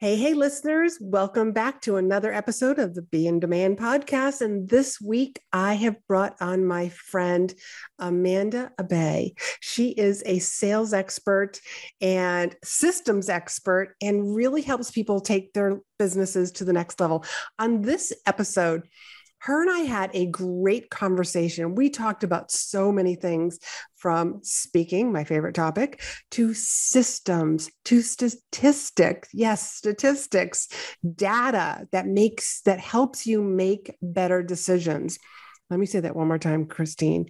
Hey, hey, listeners, welcome back to another episode of the Be in Demand podcast. And this week I have brought on my friend Amanda Abella. She is a sales expert and systems expert and really helps people take their businesses to the next level. On this episode, her and I had a great conversation. We talked about so many things from speaking, my favorite topic, to systems, to statistics. Yes, statistics, data that makes that helps you make better decisions. Let me say that one more time, Christine.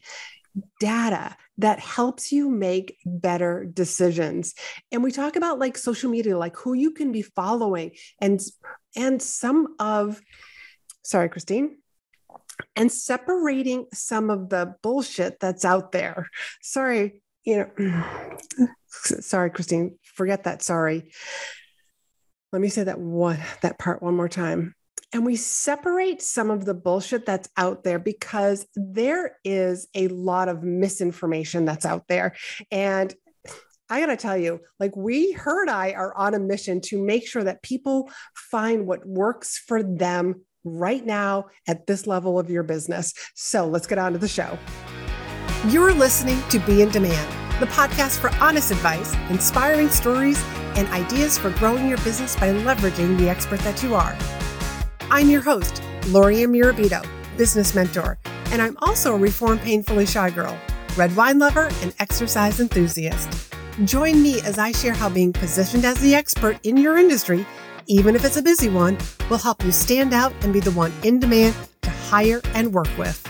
Data that helps you make better decisions. And we talk about like social media, like who you can be following and and some of sorry, Christine and separating some of the bullshit that's out there. Sorry, you know, sorry, Christine, forget that. Sorry. Let me say that one, that part one more time. And we separate some of the bullshit that's out there because there is a lot of misinformation that's out there. And I got to tell you, like we, her and I are on a mission to make sure that people find what works for them right now at this level of your business. So let's get on to the show. You're listening to Be in Demand, the podcast for honest advice, inspiring stories, and ideas for growing your business by leveraging the expert that you are. I'm your host, Lori Mirabito, business mentor, and I'm also a reformed painfully shy girl, red wine lover, and exercise enthusiast. Join me as I share how being positioned as the expert in your industry even if it's a busy one, will help you stand out and be the one in demand to hire and work with.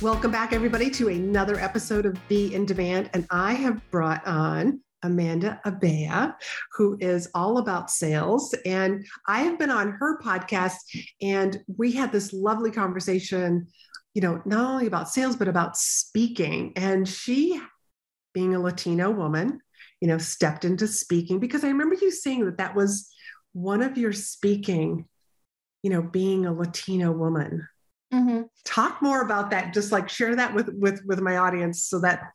Welcome back, everybody, to another episode of Be in Demand. And I have brought on Amanda Abella, who is all about sales. And I have been on her podcast, and we had this lovely conversation, you know, not only about sales, but about speaking. And she, being a Latino woman, you know, stepped into speaking because I remember you saying that that was one of your speaking, you know, being a Latino woman. Mm-hmm. Talk more about that. Just like share that with with with my audience so that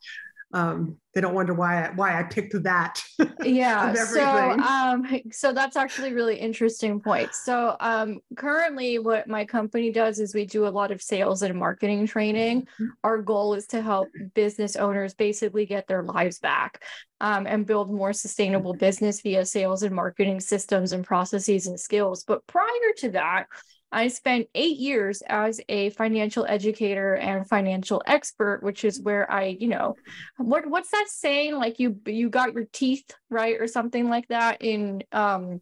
um, they don't wonder why I, why I picked that. yeah. so um, so that's actually really interesting point. So um, currently, what my company does is we do a lot of sales and marketing training. Mm-hmm. Our goal is to help business owners basically get their lives back um, and build more sustainable business via sales and marketing systems and processes and skills. But prior to that, I spent eight years as a financial educator and financial expert, which is where I, you know, what what's that saying? Like you you got your teeth right or something like that in um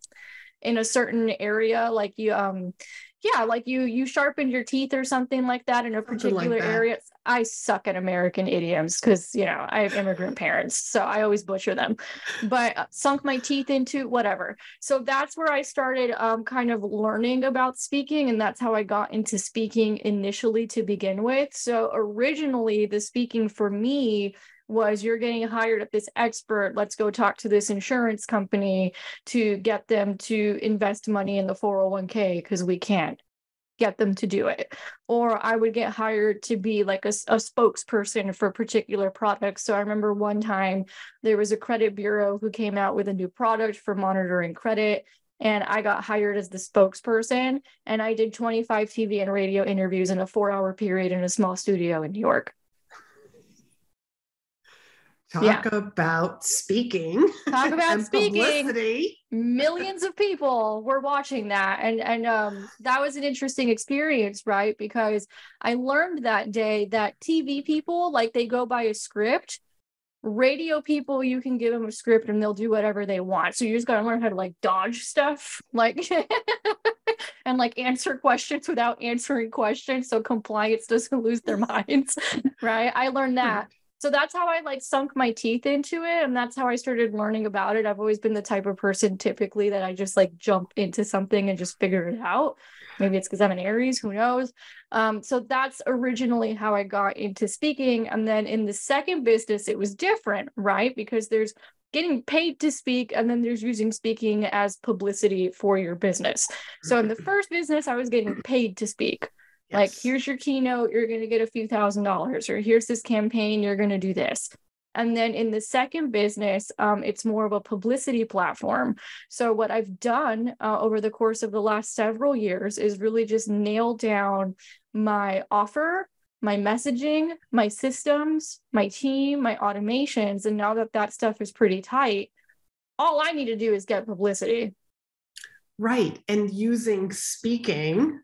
in a certain area, like you um yeah like you you sharpened your teeth or something like that in a particular like area. I suck at american idioms because you know i have immigrant parents so i always butcher them. But uh, sunk my teeth into whatever. So that's where i started um, kind of learning about speaking and that's how i got into speaking initially to begin with. So originally the speaking for me was you're getting hired at this expert. Let's go talk to this insurance company to get them to invest money in the 401k because we can't get them to do it. Or i would get hired to be like a, a spokesperson for particular products so i remember one time there was a credit bureau who came out with a new product for monitoring credit and I got hired as the spokesperson. And I did 25 TV and radio interviews in a four hour period in a small studio in New York talk yeah. about speaking talk about speaking. publicity. millions of people were watching that and and um that was an interesting experience right? Because i learned that day that tv people like they go by a script. Radio people you can give them a script and they'll do whatever they want. So you just got to learn how to like dodge stuff like and like answer questions without answering questions so compliance doesn't lose their minds right? I learned that so that's how I like sunk my teeth into it. And that's how I started learning about it. I've always been the type of person typically that I just like jump into something and just figure it out. Maybe it's because I'm an Aries, who knows? Um, so that's originally how I got into speaking. And then in the second business, it was different, right? Because there's getting paid to speak and then there's using speaking as publicity for your business. So in the first business, I was getting paid to speak. Yes. Like, here's your keynote, you're going to get a few thousand dollars, or here's this campaign, you're going to do this. And then in the second business, um, it's more of a publicity platform. So, what I've done uh, over the course of the last several years is really just nail down my offer, my messaging, my systems, my team, my automations. And now that that stuff is pretty tight, all I need to do is get publicity. Right. And using speaking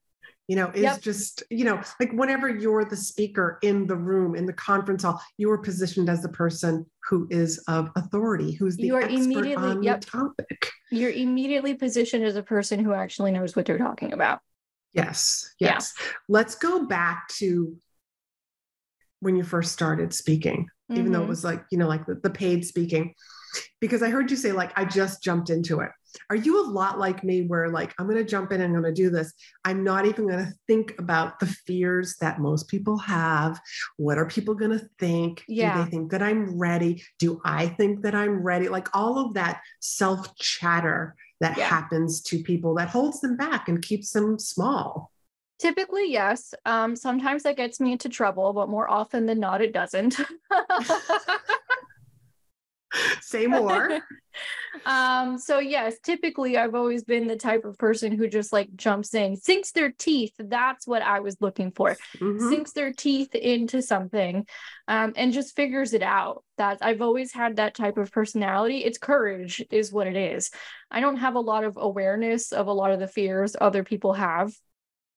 you know is yep. just you know like whenever you're the speaker in the room in the conference hall you are positioned as the person who is of authority who's the you are immediately on yep. the topic you're immediately positioned as a person who actually knows what they're talking about yes yes yeah. let's go back to when you first started speaking mm-hmm. even though it mm-hmm. was like you know like the, the paid speaking because i heard you say like i just jumped into it are you a lot like me where like I'm going to jump in and I'm going to do this? I'm not even going to think about the fears that most people have. What are people going to think? Yeah. Do they think that I'm ready? Do I think that I'm ready? Like all of that self chatter that yeah. happens to people that holds them back and keeps them small. Typically, yes. Um, sometimes that gets me into trouble, but more often than not, it doesn't. Say more. um, so yes, typically I've always been the type of person who just like jumps in, sinks their teeth. That's what I was looking for. Mm-hmm. Sinks their teeth into something um, and just figures it out. That I've always had that type of personality. It's courage, is what it is. I don't have a lot of awareness of a lot of the fears other people have.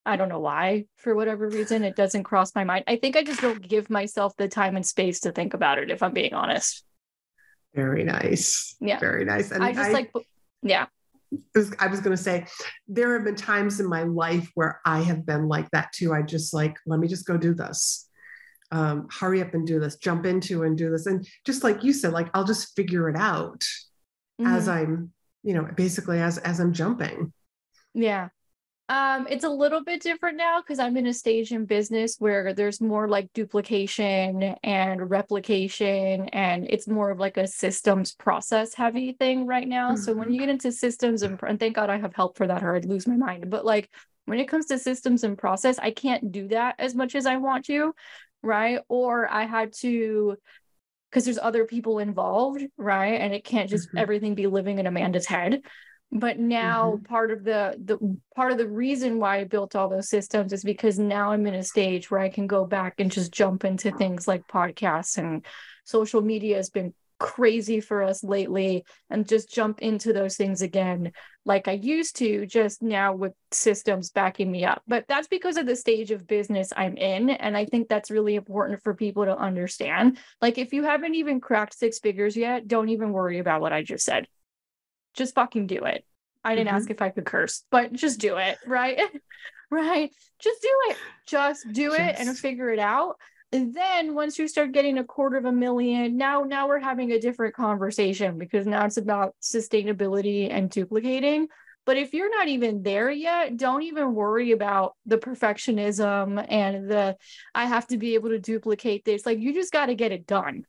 I don't know why, for whatever reason, it doesn't cross my mind. I think I just don't give myself the time and space to think about it, if I'm being honest. Very nice. Yeah. Very nice. And I just I, like, yeah. Was, I was going to say, there have been times in my life where I have been like that too. I just like, let me just go do this. Um, hurry up and do this, jump into and do this. And just like you said, like, I'll just figure it out mm-hmm. as I'm, you know, basically as, as I'm jumping. Yeah. Um, it's a little bit different now because I'm in a stage in business where there's more like duplication and replication, and it's more of like a systems process heavy thing right now. Mm-hmm. So when you mm-hmm. get into systems and, and thank God I have help for that, or I'd lose my mind. But like when it comes to systems and process, I can't do that as much as I want to, right? Or I had to because there's other people involved, right? And it can't just mm-hmm. everything be living in Amanda's head but now mm-hmm. part of the the part of the reason why i built all those systems is because now i'm in a stage where i can go back and just jump into things like podcasts and social media has been crazy for us lately and just jump into those things again like i used to just now with systems backing me up. But that's because of the stage of business i'm in and i think that's really important for people to understand. Like if you haven't even cracked six figures yet don't even worry about what i just said just fucking do it. I didn't mm-hmm. ask if I could curse, but just do it, right? right? Just do it. Just do just. it and figure it out. And then once you start getting a quarter of a million, now now we're having a different conversation because now it's about sustainability and duplicating. But if you're not even there yet, don't even worry about the perfectionism and the I have to be able to duplicate this. Like you just got to get it done.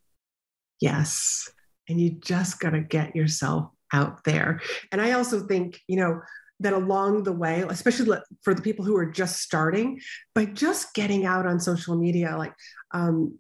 Yes. And you just got to get yourself out there. And I also think, you know, that along the way, especially for the people who are just starting, by just getting out on social media, like um,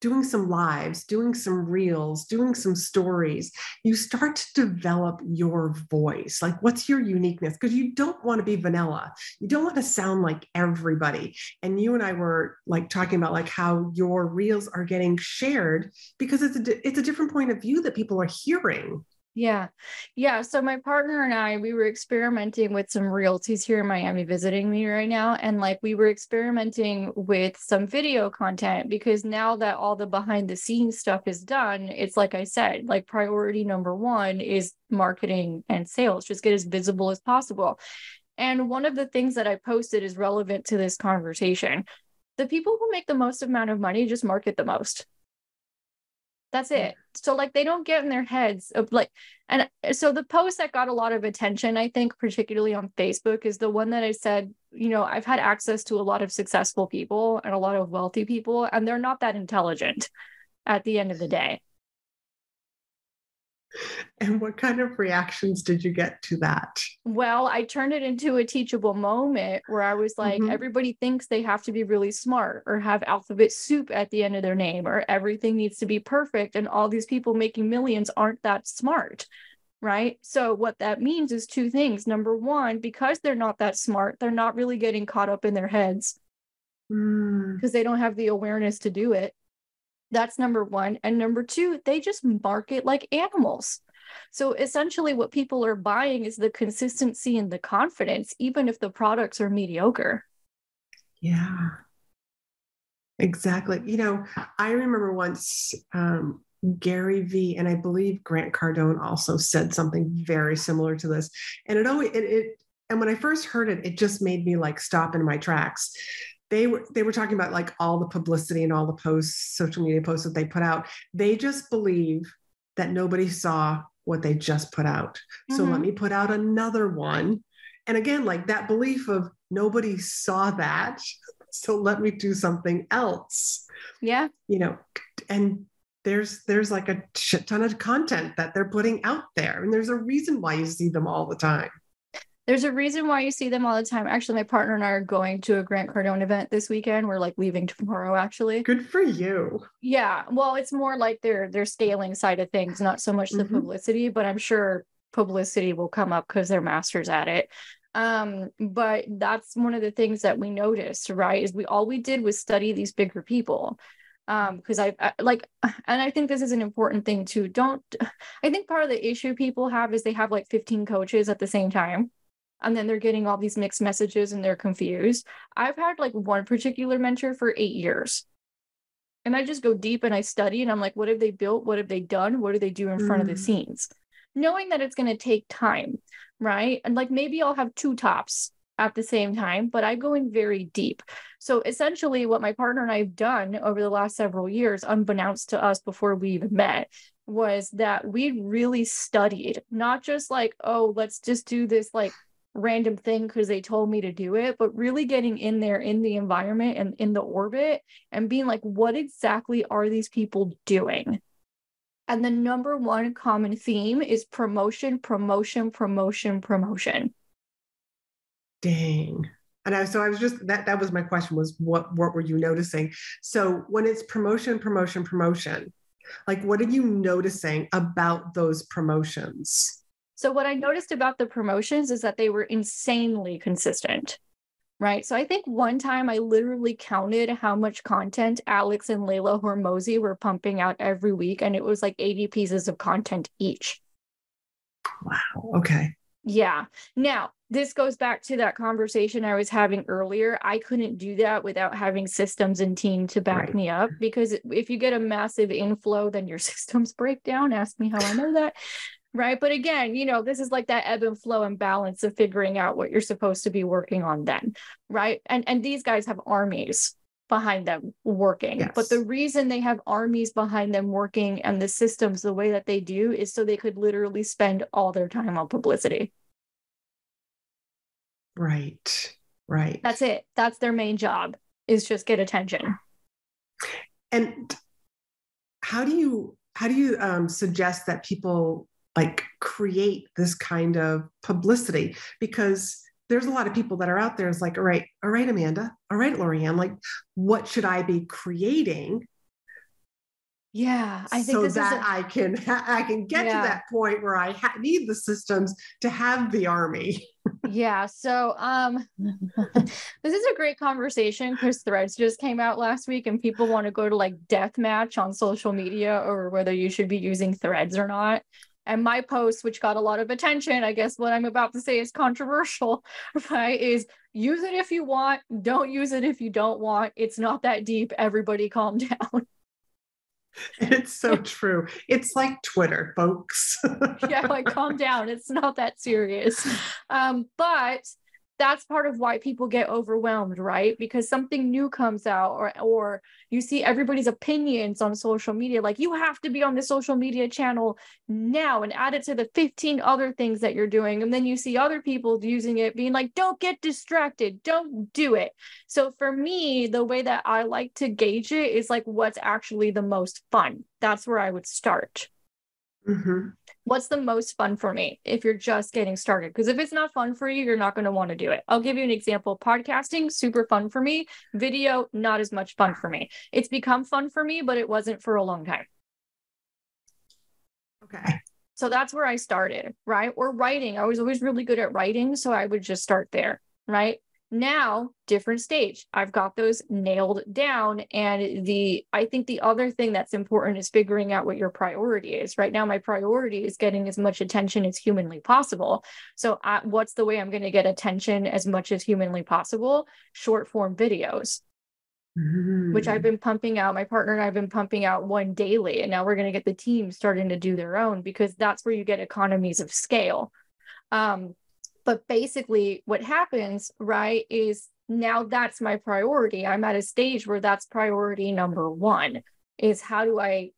doing some lives, doing some reels, doing some stories, you start to develop your voice. Like, what's your uniqueness? Because you don't want to be vanilla. You don't want to sound like everybody. And you and I were like talking about like how your reels are getting shared because it's a it's a different point of view that people are hearing. Yeah. Yeah. So my partner and I, we were experimenting with some realties here in Miami visiting me right now. And like we were experimenting with some video content because now that all the behind the scenes stuff is done, it's like I said, like priority number one is marketing and sales, just get as visible as possible. And one of the things that I posted is relevant to this conversation. The people who make the most amount of money just market the most. That's it. So like they don't get in their heads of like and uh, so the post that got a lot of attention, I think, particularly on Facebook, is the one that I said, you know, I've had access to a lot of successful people and a lot of wealthy people, and they're not that intelligent at the end of the day. And what kind of reactions did you get to that? Well, I turned it into a teachable moment where I was like, mm-hmm. everybody thinks they have to be really smart or have alphabet soup at the end of their name or everything needs to be perfect. And all these people making millions aren't that smart. Right. So, what that means is two things. Number one, because they're not that smart, they're not really getting caught up in their heads because mm. they don't have the awareness to do it. That's number one. And number two, they just market like animals. So essentially, what people are buying is the consistency and the confidence, even if the products are mediocre. Yeah, exactly. You know, I remember once um, Gary Vee and I believe Grant Cardone also said something very similar to this. And it always, it, it and when I first heard it, it just made me like stop in my tracks they were they were talking about like all the publicity and all the posts social media posts that they put out. They just believe that nobody saw what they just put out. Mm-hmm. so let mm-hmm. me put out another one. And again like that belief of nobody saw that so let me do something else. Yeah. You know and there's there's like a shit ton of content that they're putting out there and there's a reason why you see them all the time there's a reason why you see them all the time. Actually, my partner and I are going to a Grant Cardone event this weekend. We're like leaving tomorrow, actually. Good for you. Yeah. Well, it's more like their their scaling side of things, not so much the mm-hmm. publicity, but I'm sure publicity will come up because they're masters at it. Um, but that's one of the things that we noticed, right? Is we all we did was study these bigger people um because I, I, like and i think this is an important thing too don't i think part of the issue people have is they have like 15 coaches at the same time and then they're getting all these mixed messages and they're confused. I've had like one particular mentor for eight years. And I just go deep and I study and I'm like, what have they built? What have they done? What do they do in mm. front of the mm. scenes? Knowing that it's going to take time, right? And like maybe I'll have two tops at the same time, but I go in very deep. So essentially, what my partner and I have done over the last several years, unbeknownst to us before we even met, was that we really studied, not just like, oh, let's just do this like random thing because they told me to do it, but really getting in there in the environment and in the orbit and being like, what exactly are these people doing? And the number one common theme is promotion, promotion, promotion, promotion. Dang. And I, so I was just that that was my question was what what were you noticing? So when it's promotion, promotion, promotion, like what are you noticing about those promotions? So, what I noticed about the promotions is that they were insanely consistent. Right. So I think one time I literally counted how much content Alex and Layla Hormozi were pumping out every week, and it was like 80 pieces of content each. Wow. Okay. Yeah. Now, this goes back to that conversation I was having earlier. I couldn't do that without having systems and team to back right. me up because if you get a massive inflow, then your systems break down. Ask me how I know that right but again you know this is like that ebb and flow and balance of figuring out what you're supposed to be working on then right? And and these guys have armies behind them working yes. but the reason they have armies behind them working and the systems the way that they do is so they could literally spend all their time on publicity. Right right. That's it. That's their main job is just get attention. And how do you how do you um, suggest that people like create this kind of publicity because there's a lot of people that are out there is like all right all right amanda all right lorianne like what should i be creating? Yeah i think so that a- I can i can get yeah. to that point where i ha- need the systems to have the army. Yeah so um this is a great conversation because threads just came out last week and people want to go to like death match on social media or whether you should be using threads or not and my post, which got a lot of attention, I guess what I'm about to say is controversial, right? Is use it if you want, don't use it if you don't want. It's not that deep. Everybody calm down. It's so true. It's like Twitter, folks. yeah, like calm down. It's not that serious. Um, but that's part of why people get overwhelmed right? Because something new comes out or or you see everybody's opinions on social media. Like you have to be on the social media channel now and add it to the 15 other things that you're doing. And then you see other people using it being like don't get distracted. Don't do it. So for me the way that i like to gauge it is like what's actually the most fun. That's where i would start. Mm-hmm. What's the most fun for me if you're just getting started? Because if it's not fun for you, you're not going to want to do it. I'll give you an example. Podcasting, super fun for me. Video, not as much fun for me. It's become fun for me, but it wasn't for a long time. Okay. So that's where I started, right? Or writing. I was always really good at writing. So I would just start there, right? Now different stage. I've got those nailed down. And the i think the other thing that's important is figuring out what your priority is. Right now my priority is getting as much attention as humanly possible. So I, what's the way i'm going to get attention as much as humanly possible? Short form videos. Mm-hmm. which i've been pumping out my partner and i've been pumping out one daily and now we're going to get the team starting to do their own because that's where you get economies of scale. Um, but basically, what happens, right, is now that's my priority. I'm at a stage where that's priority number one is how do I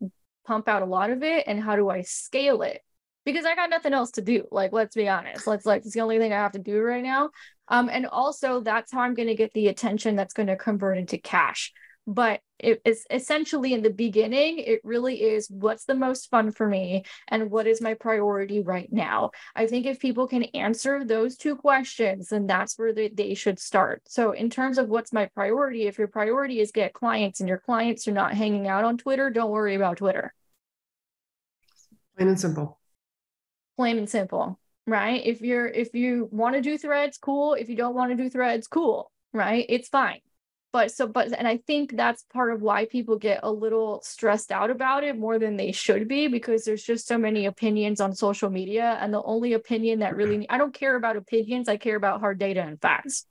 pump out a lot of it and how do I scale it? Because I got nothing else to do. Like, let's be honest. Let's like it's the only thing I have to do right now. Um, and also that's how I'm going to get the attention that's going to convert into cash but it is essentially in the beginning it really is what's the most fun for me and what is my priority right now. I think if people can answer those two questions then that's where they, they should start. So in terms of what's my priority if your priority is get clients and your clients are not hanging out on twitter don't worry about twitter. Plain and simple. Plain and simple right? If you're if you want to do threads cool. If you don't want to do threads cool right? It's fine but so but and i think that's part of why people get a little stressed out about it more than they should be because there's just so many opinions on social media and the only opinion that really i don't care about opinions i care about hard data and facts.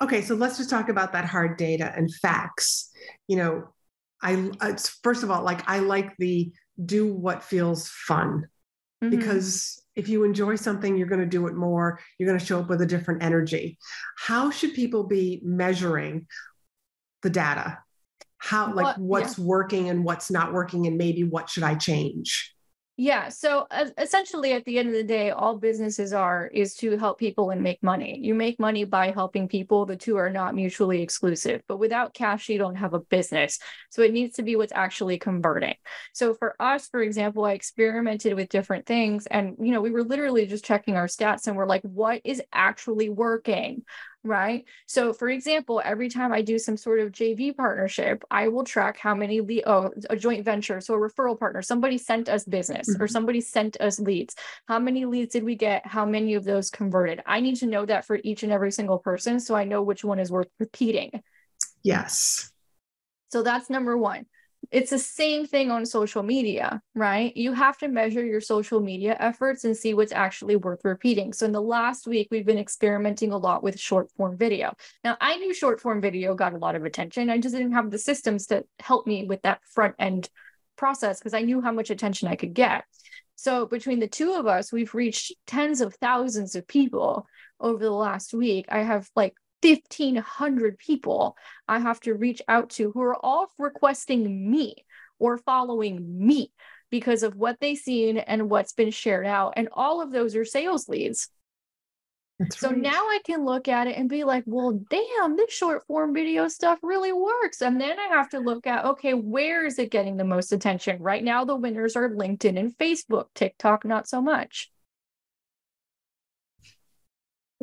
Okay so let's just talk about that hard data and facts. You know i first of all like i like the do what feels fun mm-hmm. because if you enjoy something, you're going to do it more. You're going to show up with a different energy. How should people be measuring the data? How, like, what, what's yeah. working and what's not working, and maybe what should I change? Yeah. So essentially, at the end of the day, all businesses are is to help people and make money. You make money by helping people. The two are not mutually exclusive. But without cash, you don't have a business. So it needs to be what's actually converting. So for us, for example, I experimented with different things, and you know, we were literally just checking our stats, and we're like, what is actually working? Right? So, for example, every time I do some sort of JV partnership, I will track how many le- oh, a joint venture, so a referral partner, somebody sent us business mm-hmm. or somebody sent us leads. How many leads did we get? How many of those converted? I need to know that for each and every single person so I know which one is worth repeating. Yes. So that's number one it's the same thing on social media, right? You have to measure your social media efforts and see what's actually worth repeating. So, in the last week, we've been experimenting a lot with short form video. Now, I knew short form video got a lot of attention. I just didn't have the systems to help me with that front end process because I knew how much attention I could get. So, between the two of us, we've reached tens of thousands of people over the last week. I have like 1,500 people I have to reach out to who are all requesting me or following me because of what they've seen and what's been shared out. And all of those are sales leads. That's so right. now I can look at it and be like, well, damn, this short form video stuff really works. And then I have to look at, okay, where is it getting the most attention? Right now, the winners are LinkedIn and Facebook, TikTok, not so much.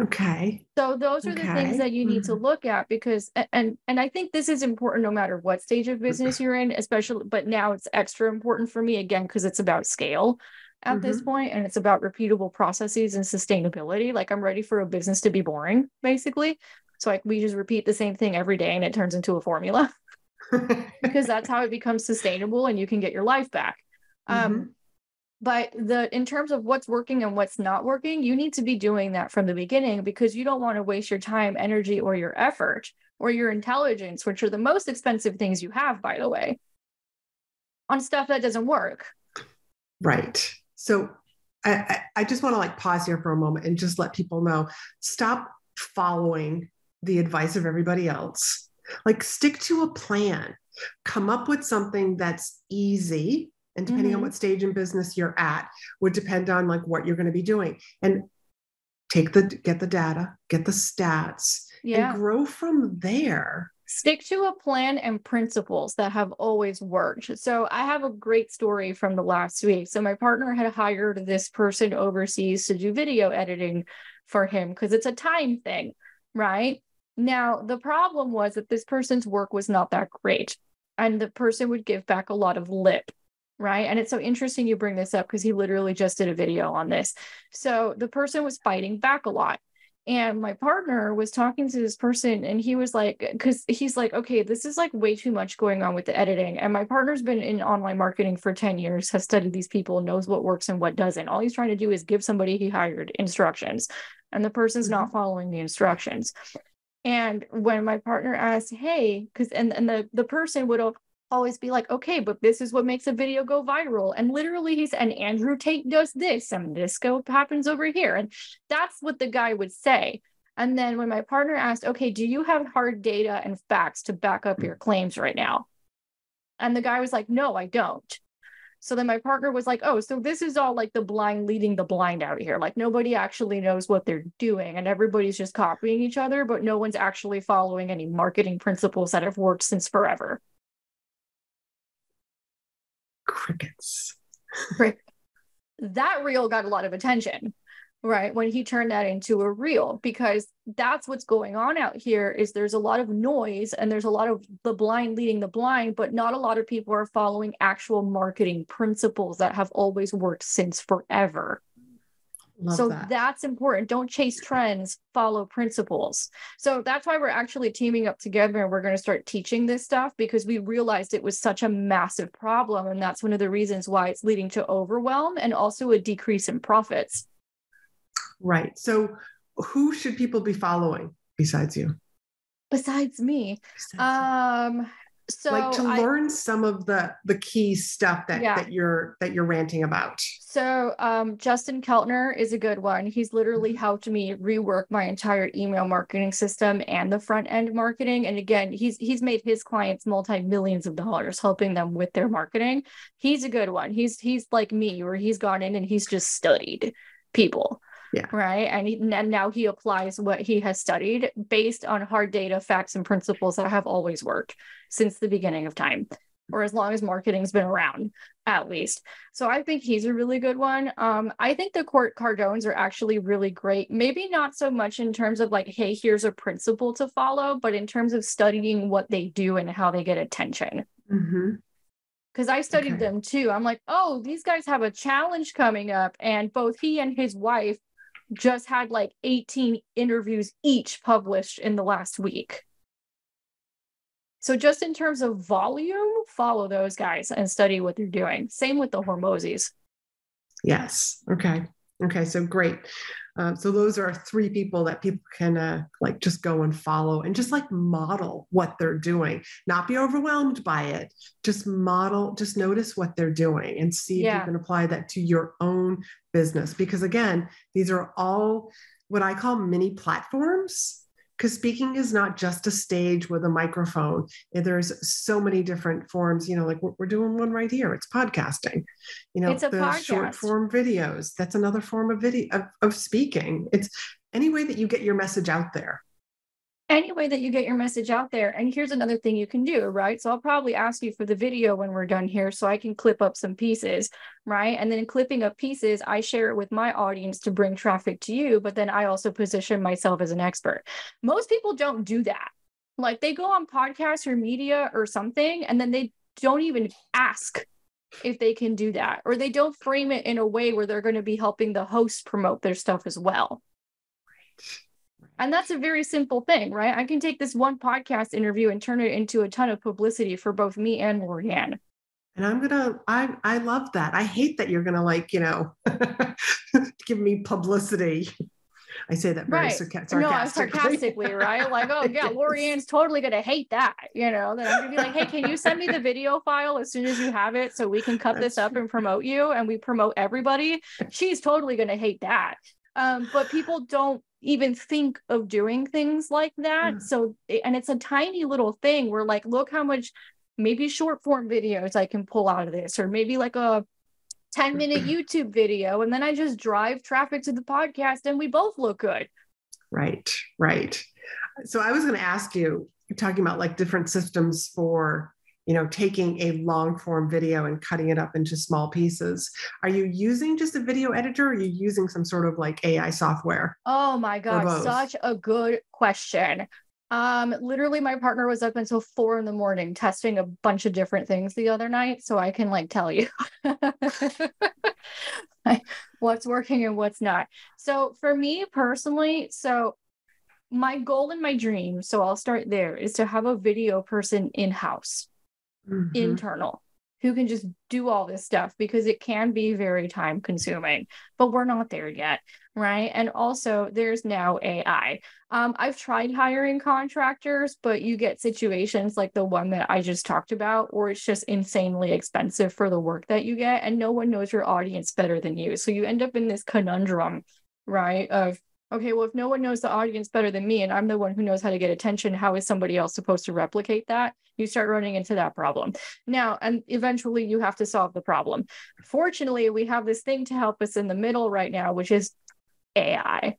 Okay. So those are okay. the things that you need mm-hmm. to look at because and and I think this is important no matter what stage of business you're in, especially but now it's extra important for me again because it's about scale at mm-hmm. this point and it's about repeatable processes and sustainability. Like I'm ready for a business to be boring basically. So like we just repeat the same thing every day and it turns into a formula. because that's how it becomes sustainable and you can get your life back. Um, mm-hmm. Um but the in terms of what's working and what's not working you need to be doing that from the beginning because you don't want to waste your time energy or your effort or your intelligence which are the most expensive things you have by the way on stuff that doesn't work. Right. So i i just want to like pause here for a moment and just let people know stop following the advice of everybody else. Like stick to a plan. Come up with something that's easy and depending mm-hmm. on what stage in business you're at would depend on like what you're going to be doing and take the get the data get the stats yeah. and grow from there stick to a plan and principles that have always worked. So I have a great story from the last week. So my partner had hired this person overseas to do video editing for him because it's a time thing, right? Now, the problem was that this person's work was not that great, and the person would give back a lot of lip, right? And it's so interesting you bring this up because he literally just did a video on this. So the person was fighting back a lot. And my partner was talking to this person, and he was like, because he's like, okay, this is like way too much going on with the editing. And my partner's been in online marketing for 10 years, has studied these people, knows what works and what doesn't. All he's trying to do is give somebody he hired instructions, and the person's not mm-hmm. following the instructions. And when my partner asked, hey, because and, and the, the person would always be like, okay, but this is what makes a video go viral. And literally he's and Andrew Tate does this and this go happens over here. And that's what the guy would say. And then when my partner asked, okay, do you have hard data and facts to back up your claims right now? And the guy was like, no, I don't. So then my partner was like, oh, so this is all like the blind leading the blind out here. Like nobody actually knows what they're doing and everybody's just copying each other, but no one's actually following any marketing principles that have worked since forever crickets. that reel got a lot of attention, right? When he turned that into a reel, because that's what's going on out here is there's a lot of noise and there's a lot of the blind leading the blind, but not a lot of people are following actual marketing principles that have always worked since forever. Love so that. that's important. Don't chase trends, follow principles. So that's why we're actually teaming up together and we're going to start teaching this stuff because we realized it was such a massive problem. And that's one of the reasons why it's leading to overwhelm and also a decrease in profits. Right. So who should people be following besides you? Besides me. Besides um, so like to I, learn some of the the key stuff that yeah. that you're that you're ranting about. So um, justin keltner is a good one. He's literally mm-hmm. helped me rework my entire email marketing system and the front end marketing. And again he's he's made his clients multi millions of dollars helping them with their marketing. He's a good one. He's he's like me where he's gone in and he's just studied people yeah. Right. And, he, and now he applies what he has studied based on hard data, facts, and principles that have always worked since the beginning of time, or as long as marketing's been around, at least. So I think he's a really good one. Um, I think the Court Cardones are actually really great. Maybe not so much in terms of like, hey, here's a principle to follow, but in terms of studying what they do and how they get attention. Mm-hmm because I studied okay. them too. I'm like, oh, these guys have a challenge coming up. And both he and his wife just had like 18 interviews each published in the last week. So just in terms of volume, follow those guys and study what they're doing. Same with the Hormozis. Yes. Okay. Okay. So great. Um, so those are three people that people can uh, like just go and follow and just like model what they're doing, not be overwhelmed by it. Just model, just notice what they're doing and see yeah. if you can apply that to your own business. Because again, these are all what I call mini platforms because speaking is not just a stage with a microphone. There's so many different forms you know like we're doing one right here. It's podcasting. You know the podcast. short form videos. That's another form of video of, of speaking. It's any way that you get your message out there any way that you get your message out there. And here's another thing you can do, right? So I'll probably ask you for the video when we're done here so I can clip up some pieces, right? And then clipping up pieces, I share it with my audience to bring traffic to you, but then I also position myself as an expert. Most people don't do that. Like they go on podcasts or media or something, and then they don't even ask if they can do that, or they don't frame it in a way where they're going to be helping the host promote their stuff as well. Right. And that's a very simple thing, right? I can take this one podcast interview and turn it into a ton of publicity for both me and Lorianne. And I'm gonna, I I love that. I hate that you're gonna like, you know, give me publicity. I say that very right. sarcastically. No, sarcastically, right? Like, oh yeah, Lorianne's totally gonna hate that. You know, then I'm gonna be like, hey, can you send me the video file as soon as you have it so we can cut That's this up true. and promote you and we promote everybody? She's totally gonna hate that. Um, but people don't even think of doing things like that. Mm. So, and it's a tiny little thing where, like, look how much maybe short form videos I can pull out of this, or maybe like a 10 minute YouTube video. And then I just drive traffic to the podcast and we both look good. Right, right. So, I was going to ask you talking about like different systems for you know taking a long form video and cutting it up into small pieces. Are you using just a video editor or are you using some sort of like ai software? Oh my god such a good question. Um literally my partner was up until four in the morning testing a bunch of different things the other night so i can like tell you what's working and what's not. So for me personally so my goal and my dream so i'll start there is to have a video person in house mm-hmm. internal who can just do all this stuff because it can be very time consuming but we're not there yet right? And also there's now ai um, i've tried hiring contractors but you get situations like the one that i just talked about or it's just insanely expensive for the work that you get and no one knows your audience better than you. So you end up in this conundrum right of okay, well, if no one knows the audience better than me and I'm the one who knows how to get attention, how is somebody else supposed to replicate that? You start running into that problem. Now, and eventually you have to solve the problem. Fortunately, we have this thing to help us in the middle right now, which is AI.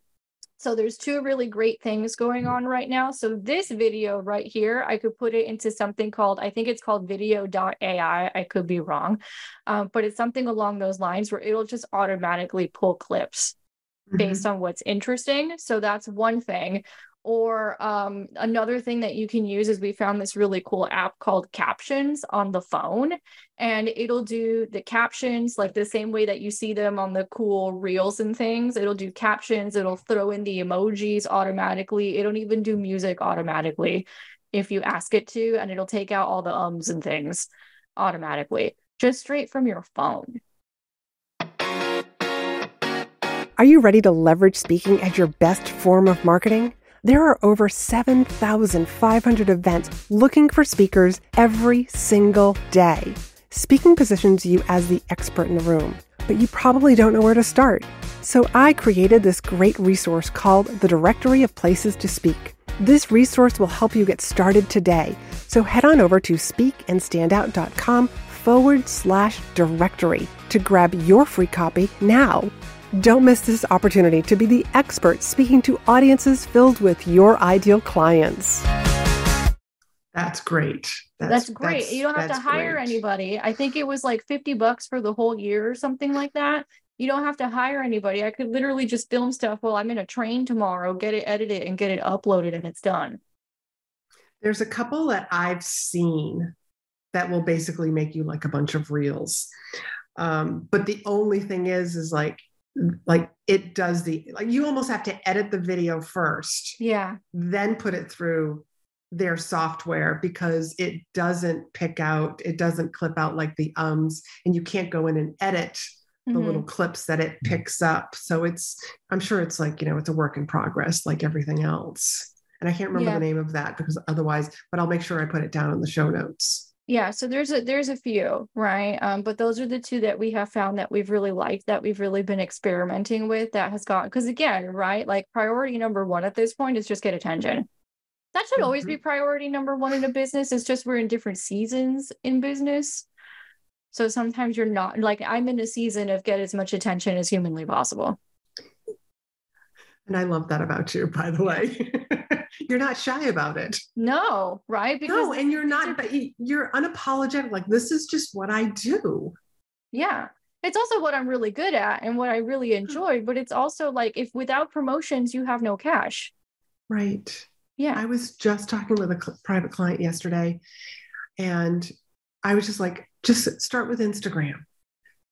So there's two really great things going on right now. So this video right here, I could put it into something called, I think it's called vidyo.ai. I could be wrong, um, but it's something along those lines where it'll just automatically pull clips mm-hmm. based on what's interesting. So that's one thing. Or um, another thing that you can use is we found this really cool app called Captions on the phone, and it'll do the captions like the same way that you see them on the cool reels and things. It'll do captions, it'll throw in the emojis automatically, it'll even do music automatically if you ask it to, and it'll take out all the ums and things automatically just straight from your phone. Are you ready to leverage speaking as your best form of marketing? There are over 7,500 events looking for speakers every single day. Speaking positions you as the expert in the room, but you probably don't know where to start. So I created this great resource called the Directory of Places to Speak. This resource will help you get started today. So head on over to speakandstandout.com forward slash directory to grab your free copy now. Don't miss this opportunity to be the expert speaking to audiences filled with your ideal clients. That's great. That's, that's great. That's, you don't have to hire great. anybody. I think it was like 50 bucks for the whole year or something like that. You don't have to hire anybody. I could literally just film stuff while I'm in a train tomorrow, get it edited and get it uploaded and it's done. There's a couple that I've seen that will basically make you like a bunch of reels. Um, but the only thing is, is like like it does the like you almost have to edit the video first. Yeah. Then put it through their software because it doesn't pick out it doesn't clip out like the ums and you can't go in and edit the mm-hmm. little clips that it picks up. So it's i'm sure it's like you know it's a work in progress like everything else. And i can't remember yeah. the name of that because otherwise but i'll make sure i put it down in the show notes yeah so there's a there's a few right? Um, but those are the two that we have found that we've really liked that we've really been experimenting with that has gone because again right like priority number one at this point is just get attention. That should always be mm-hmm. priority number one in a business it's just we're in different seasons in business. So sometimes you're not like i'm in a season of get as much attention as humanly possible. And i love that about you by the way you're not shy about it. No, right? Because no, and you're not, but you're unapologetic. Like, this is just what I do. Yeah. It's also what I'm really good at and what I really hmm. enjoy. But it's also like, if without promotions, you have no cash. Right. Yeah. I was just talking with a cl- private client yesterday, and I was just like, just start with Instagram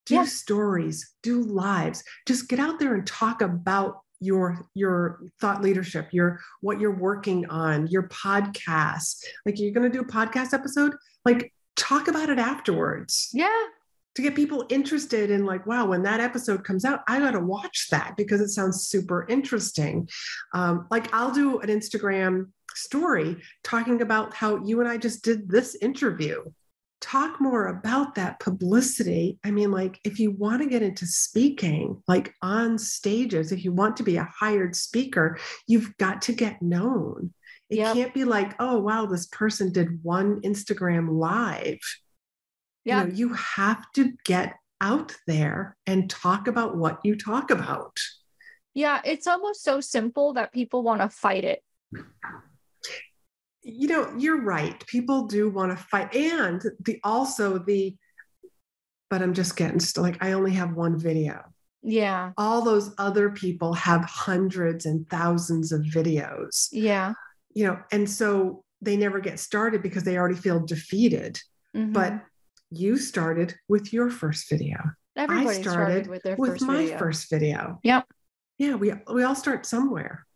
do yeah. stories, do lives, just get out there and talk about your your thought leadership your what you're working on your podcast. Like you're going to do a podcast episode? Like talk about it afterwards. Yeah. To get people interested in like wow when that episode comes out i got to watch that because it sounds super interesting. Um, like i'll do an instagram story talking about how you and i just did this interview talk more about that publicity. I mean, like, if you want to get into speaking, like on stages, if you want to be a hired speaker, you've got to get known. It yep. can't be like, oh, wow, this person did one Instagram live. Yeah. You, know, you have to get out there and talk about what you talk about. Yeah, it's almost so simple that people want to fight it you know, you're right. People do want to fight. And the also the, but I'm just getting still like I only have one video. Yeah. All those other people have hundreds and thousands of videos. Yeah. You know, and so they never get started because they already feel defeated. Mm-hmm. But you started with your first video. Everybody I started, started with their with first my video. first video. Yep. Yeah, we we all start somewhere.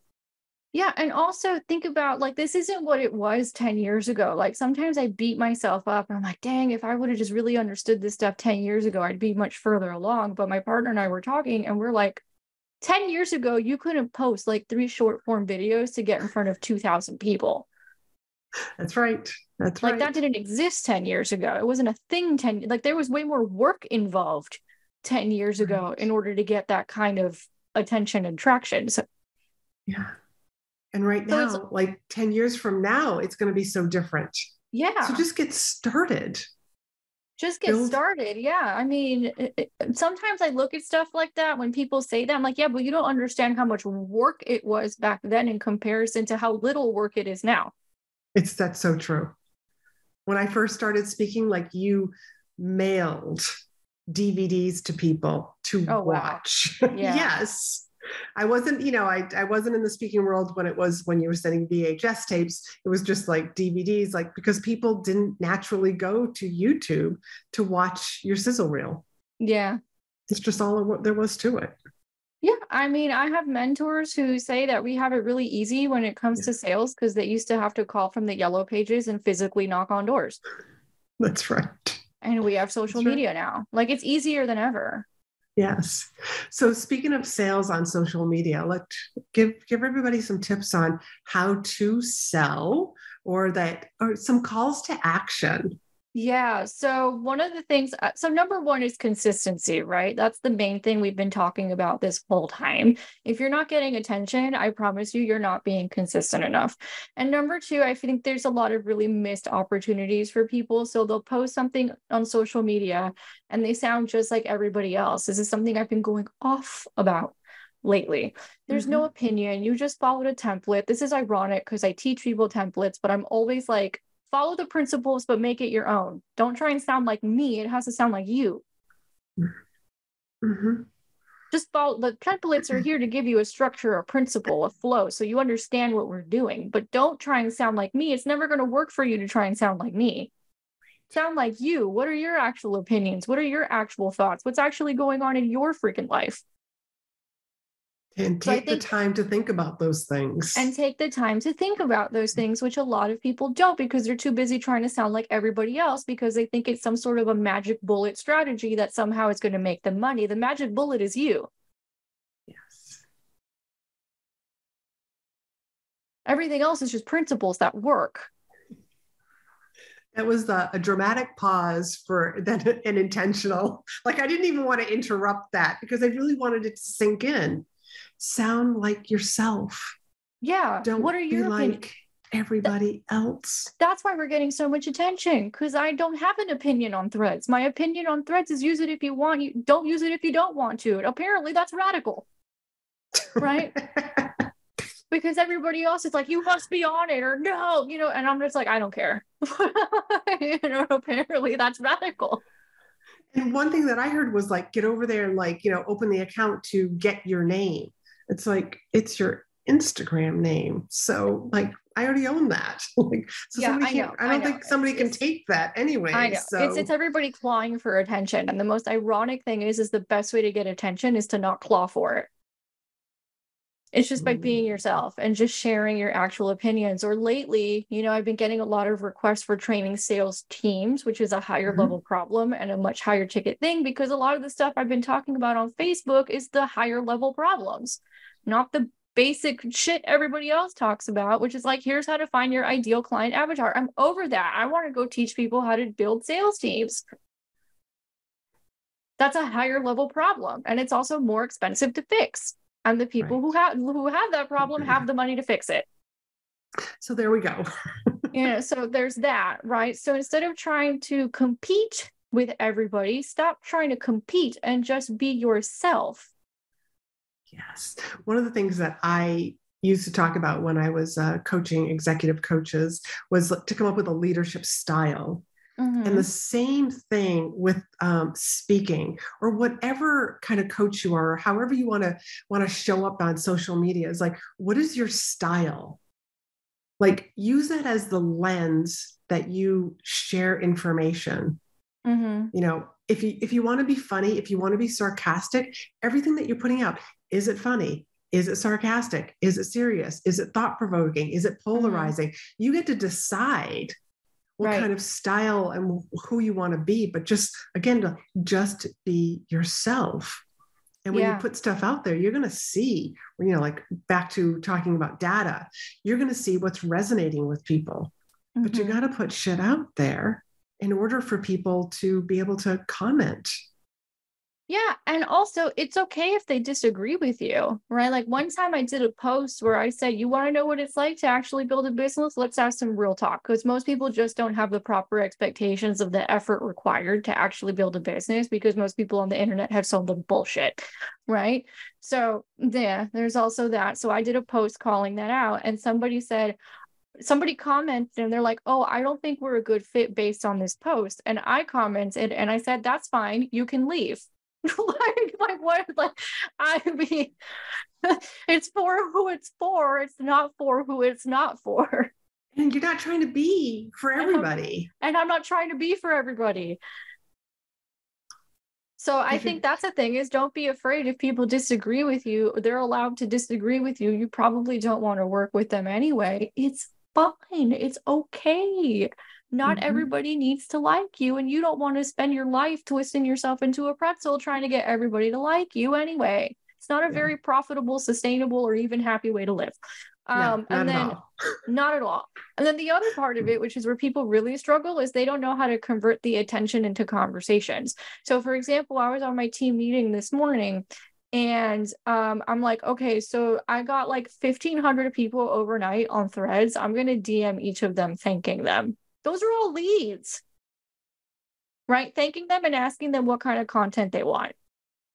Yeah. And also think about like, this isn't what it was 10 years ago. Like, sometimes I beat myself up and I'm like, dang, if I would have just really understood this stuff 10 years ago, I'd be much further along. But my partner and I were talking and we're like, 10 years ago, you couldn't post like three short form videos to get in front of 2,000 people. That's right. That's like right. Like, that didn't exist 10 years ago. It wasn't a thing 10 like there was way more work involved 10 years ago in order to get that kind of attention and traction. So yeah. And right so now, like 10 years from now, it's going to be so different. Yeah. So just get started. Just get Build. started. Yeah. I mean, it, sometimes I look at stuff like that when people say that. I'm like, yeah, but you don't understand how much work it was back then in comparison to how little work it is now. It's that's so true. When I first started speaking, like you mailed DVDs to people to oh, watch. Wow. Yeah. yes. I wasn't, you know, I, I wasn't in the speaking world when it was when you were sending VHS tapes. It was just like DVDs, like because people didn't naturally go to YouTube to watch your sizzle reel. Yeah. It's just all what there was to it. Yeah, I mean, I have mentors who say that we have it really easy when it comes yeah. to sales because they used to have to call from the yellow pages and physically knock on doors. That's right. And we have social That's media right. now. Like it's easier than ever. Yes. So speaking of sales on social media, let give give everybody some tips on how to sell or that or some calls to action yeah. So, one of the things, uh, so number one is consistency, right? That's the main thing we've been talking about this whole time. If you're not getting attention, I promise you, you're not being consistent enough. And number two, I think there's a lot of really missed opportunities for people. So, they'll post something on social media and they sound just like everybody else. This is something I've been going off about lately. There's mm-hmm. no opinion. You just followed a template. This is ironic because I teach people templates, but I'm always like, follow the principles but make it your own. Don't try and sound like me. It has to sound like you. Mm-hmm. just follow the templates are here to give you a structure a principle a flow so you understand what we're doing. But don't try and sound like me. It's never going to work for you to try and sound like me. Sound like you. What are your actual opinions? What are your actual thoughts? What's actually going on in your freaking life and take so think, the time to think about those things. And take the time to think about those things, which a lot of people don't because they're too busy trying to sound like everybody else because they think it's some sort of a magic bullet strategy that somehow is going to make them money. The magic bullet is you. Yes. Everything else is just principles that work. That was the, a dramatic pause for then an intentional. Like I didn't even want to interrupt that because I really wanted it to sink in sound like yourself. Yeah. Don't what are your like everybody else. That's why we're getting so much attention because I don't have an opinion on threads. My opinion on threads is use it if you want. You don't use it if you don't want to. And Apparently, that's radical, right? because everybody else is like, you must be on it or no, you know. And I'm just like, I don't care. you know, apparently that's radical. And one thing that I heard was like, get over there and like, you know, open the account to get your name. It's like it's your Instagram name. So like I already own that. like so yeah, I, know, I don't I think somebody it's, can take that anyway. I know. So. It's it's everybody clawing for attention. And the most ironic thing is is the best way to get attention is to not claw for it. It's just by being mm. yourself and just sharing your actual opinions. Or lately, you know, I've been getting a lot of requests for training sales teams, which is a higher mm-hmm. level problem and a much higher ticket thing because a lot of the stuff I've been talking about on Facebook is the higher level problems, not the basic shit everybody else talks about, which is like, here's how to find your ideal client avatar. I'm over that. I want to go teach people how to build sales teams. That's a higher level problem. And it's also more expensive to fix and the people right. who have who have that problem have the money to fix it. So there we go. Yeah so there's that right? So instead of trying to compete with everybody stop trying to compete and just be yourself. Yes. One of the things that i used to talk about when I was uh, coaching executive coaches was to come up with a leadership style. Mm-hmm. And the same thing with um, speaking or whatever kind of coach you are, or however you want to want to show up on social media is like, what is your style? Like use that as the lens that you share information. Mm-hmm. You know, if you if you want to be funny, if you want to be sarcastic, everything that you're putting out, is it funny? Is it sarcastic? Is it serious? Is it thought provoking? Is it mm-hmm. polarizing? Mm-hmm. You get to decide what right. kind of style and who you want to be, but just again, to just be yourself. And when yeah. you put stuff out there, you're going to see, you know, like back to talking about data, you're going to see what's resonating with people. Mm-hmm. But you mm-hmm. got to put shit out there in order for people to be able to comment yeah. And also, it's okay if they disagree with you, right? Like one time I did a post where I said, You want to know what it's like to actually build a business? Let's have some real talk. Because most people just don't have the proper expectations of the effort required to actually build a business because most people on the internet have sold them bullshit, right? So, yeah, there's also that. So I did a post calling that out, and somebody said, somebody commented and they're like, Oh, I don't think we're a good fit based on this post. And I commented and I said, That's fine. You can leave. like, like what? Like, I mean, it's for who it's for. It's not for who it's not for. And you're not trying to be for everybody. And I'm, and I'm not trying to be for everybody. So I think that's the thing is don't be afraid if people disagree with you. They're allowed to disagree with you. You probably don't want to work with them anyway. It's fine. It's okay. Not mm-hmm. everybody needs to like you, and you don't want to spend your life twisting yourself into a pretzel trying to get everybody to like you anyway. It's not a yeah. very profitable, sustainable, or even happy way to live. Um, no, and then not at all. And then the other part of it, which is where people really struggle, is they don't know how to convert the attention into conversations. So, for example, I was on my team meeting this morning and um, I'm like, okay, so I got like 1,500 people overnight on threads. I'm going to DM each of them thanking them. Those are all leads, right? Thanking them and asking them what kind of content they want.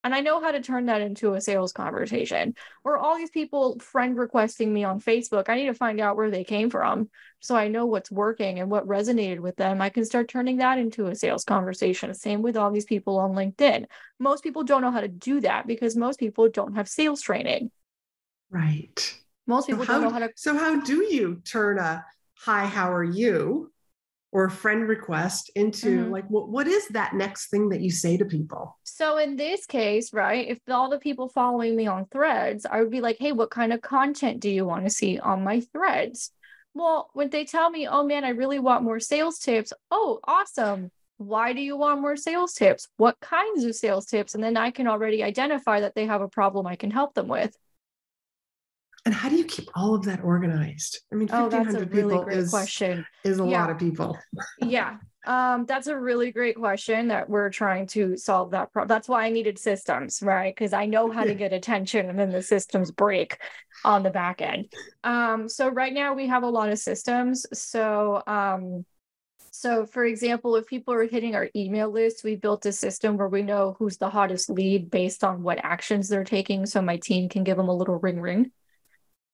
And I know how to turn that into a sales conversation. Or all these people friend requesting me on Facebook, I need to find out where they came from so I know what's working and what resonated with them. I can start turning that into a sales conversation. Same with all these people on LinkedIn. Most people don't know how to do that because most people don't have sales training. Right. Most people so how, don't know how to. So, how do you turn a hi, how are you? Or a friend request into mm-hmm. like what, what is that next thing that you say to people? So in this case right if all the people following me on threads i would be like hey what kind of content do you want to see on my threads? Well when they tell me oh man i really want more sales tips oh awesome. Why do you want more sales tips? What kinds of sales tips? And then i can already identify that they have a problem i can help them with and how do you keep all of that organized? I mean, oh, that's a really great is, question. Is a yeah. lot of people. yeah. Um, that's a really great question that we're trying to solve that problem. That's why I needed systems, right? Because I know how to get attention and then the systems break on the back end. Um, so right now we have a lot of systems. So um, so for example, if people are hitting our email list, we built a system where we know who's the hottest lead based on what actions they're taking. So my team can give them a little ring ring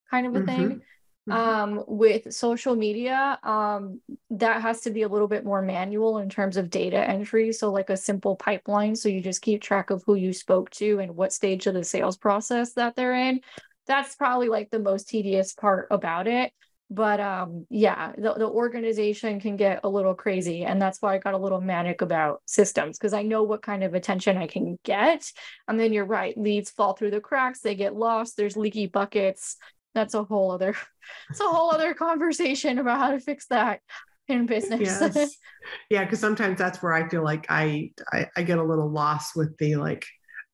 kind of a mm-hmm. thing. Mm-hmm. Um, with social media, um, that has to be a little bit more manual in terms of data entry. So, like a simple pipeline. So, you just keep track of who you spoke to and what stage of the sales process that they're in. That's probably like the most tedious part about it but um yeah the, the organization can get a little crazy and that's why i got a little manic about systems because i know what kind of attention i can get and then you're right leads fall through the cracks they get lost there's leaky buckets that's a whole other it's a whole other conversation about how to fix that in business yes. yeah because sometimes that's where i feel like I, I, I get a little lost with the like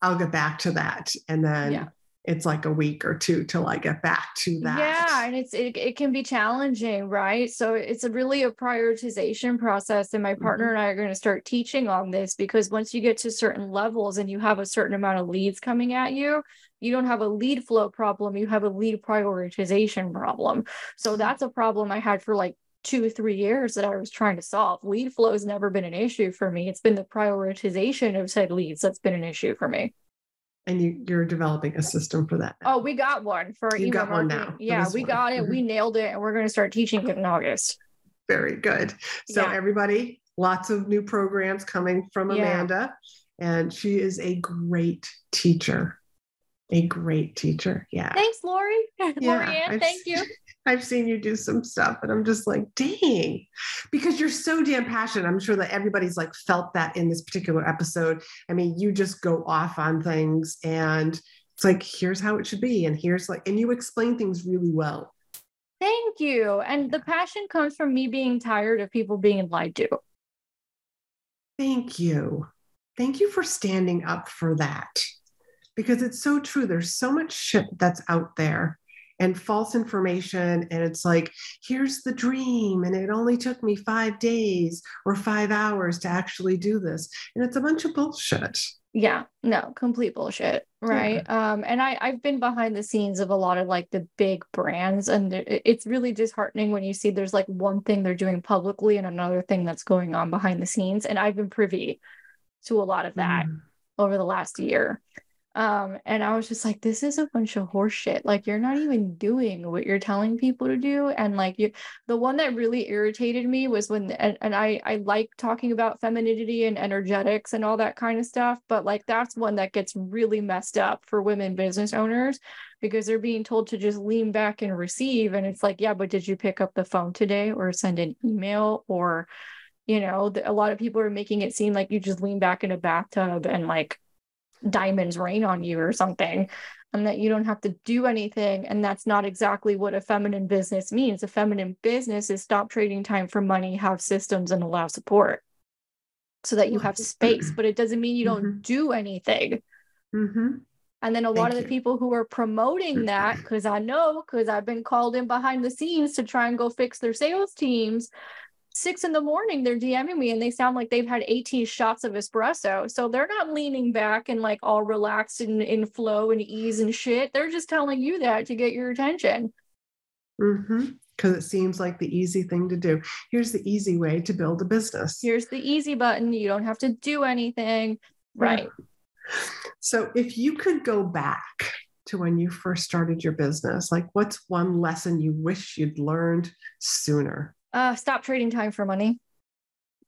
i'll get back to that and then yeah. It's like a week or two till i get back to that. yeah and it's it, it can be challenging right? So it's a really a prioritization process and my partner mm-hmm. and i are going to start teaching on this because once you get to certain levels and you have a certain amount of leads coming at you you don't have a lead flow problem you have a lead prioritization problem. So mm-hmm. that's a problem i had for like two three years that i was trying to solve. Lead flow has never been an issue for me. It's been the prioritization of said leads that's been an issue for me And you, you're developing a system for that. Now. Oh, we got one for you got marketing. one now. Yeah, we one. got it. Mm-hmm. We nailed it, and we're going to start teaching it in August. Very good. So yeah. everybody, lots of new programs coming from Amanda, yeah. and she is a great teacher. A great teacher. Yeah. Thanks, Lori. Yeah, Lori thank you. I've seen you do some stuff and I'm just like, dang, because you're so damn passionate. I'm sure that everybody's like felt that in this particular episode. I mean, you just go off on things and it's like, here's how it should be. And here's like, and you explain things really well. Thank you. And the passion comes from me being tired of people being lied to. Thank you. Thank you for standing up for that because it's so true. There's so much shit that's out there and false information. And it's like, here's the dream. And it only took me five days or five hours to actually do this. And it's a bunch of bullshit. Yeah, no, complete bullshit. Right. Yeah. Um, and I, I've been behind the scenes of a lot of like the big brands, and it's really disheartening when you see there's like one thing they're doing publicly and another thing that's going on behind the scenes. And I've been privy to a lot of that mm. over the last year. Um, and I was just like, this is a bunch of horseshit. Like, you're not even doing what you're telling people to do. And like, you, the one that really irritated me was when, and, and I, I like talking about femininity and energetics and all that kind of stuff, but like, that's one that gets really messed up for women business owners because they're being told to just lean back and receive. And it's like, yeah, but did you pick up the phone today or send an email or, you know, a lot of people are making it seem like you just lean back in a bathtub and like diamonds rain on you or something and that you don't have to do anything and that's not exactly what a feminine business means a feminine business is stop trading time for money have systems and allow support so that you have space but it doesn't mean you don't mm-hmm. do anything mm-hmm. and then a lot of the people who are promoting that because i know because i've been called in behind the scenes to try and go fix their sales teams six in the morning they're DMing me and they sound like they've had 18 shots of espresso. So they're not leaning back and like all relaxed and in flow and ease and shit. They're just telling you that to get your attention. Mm-hmm. Because it seems like the easy thing to do. Here's the easy way to build a business. Here's the easy button. You don't have to do anything. Right. So if you could go back to when you first started your business, like what's one lesson you wish you'd learned sooner? Uh, stop trading time for money.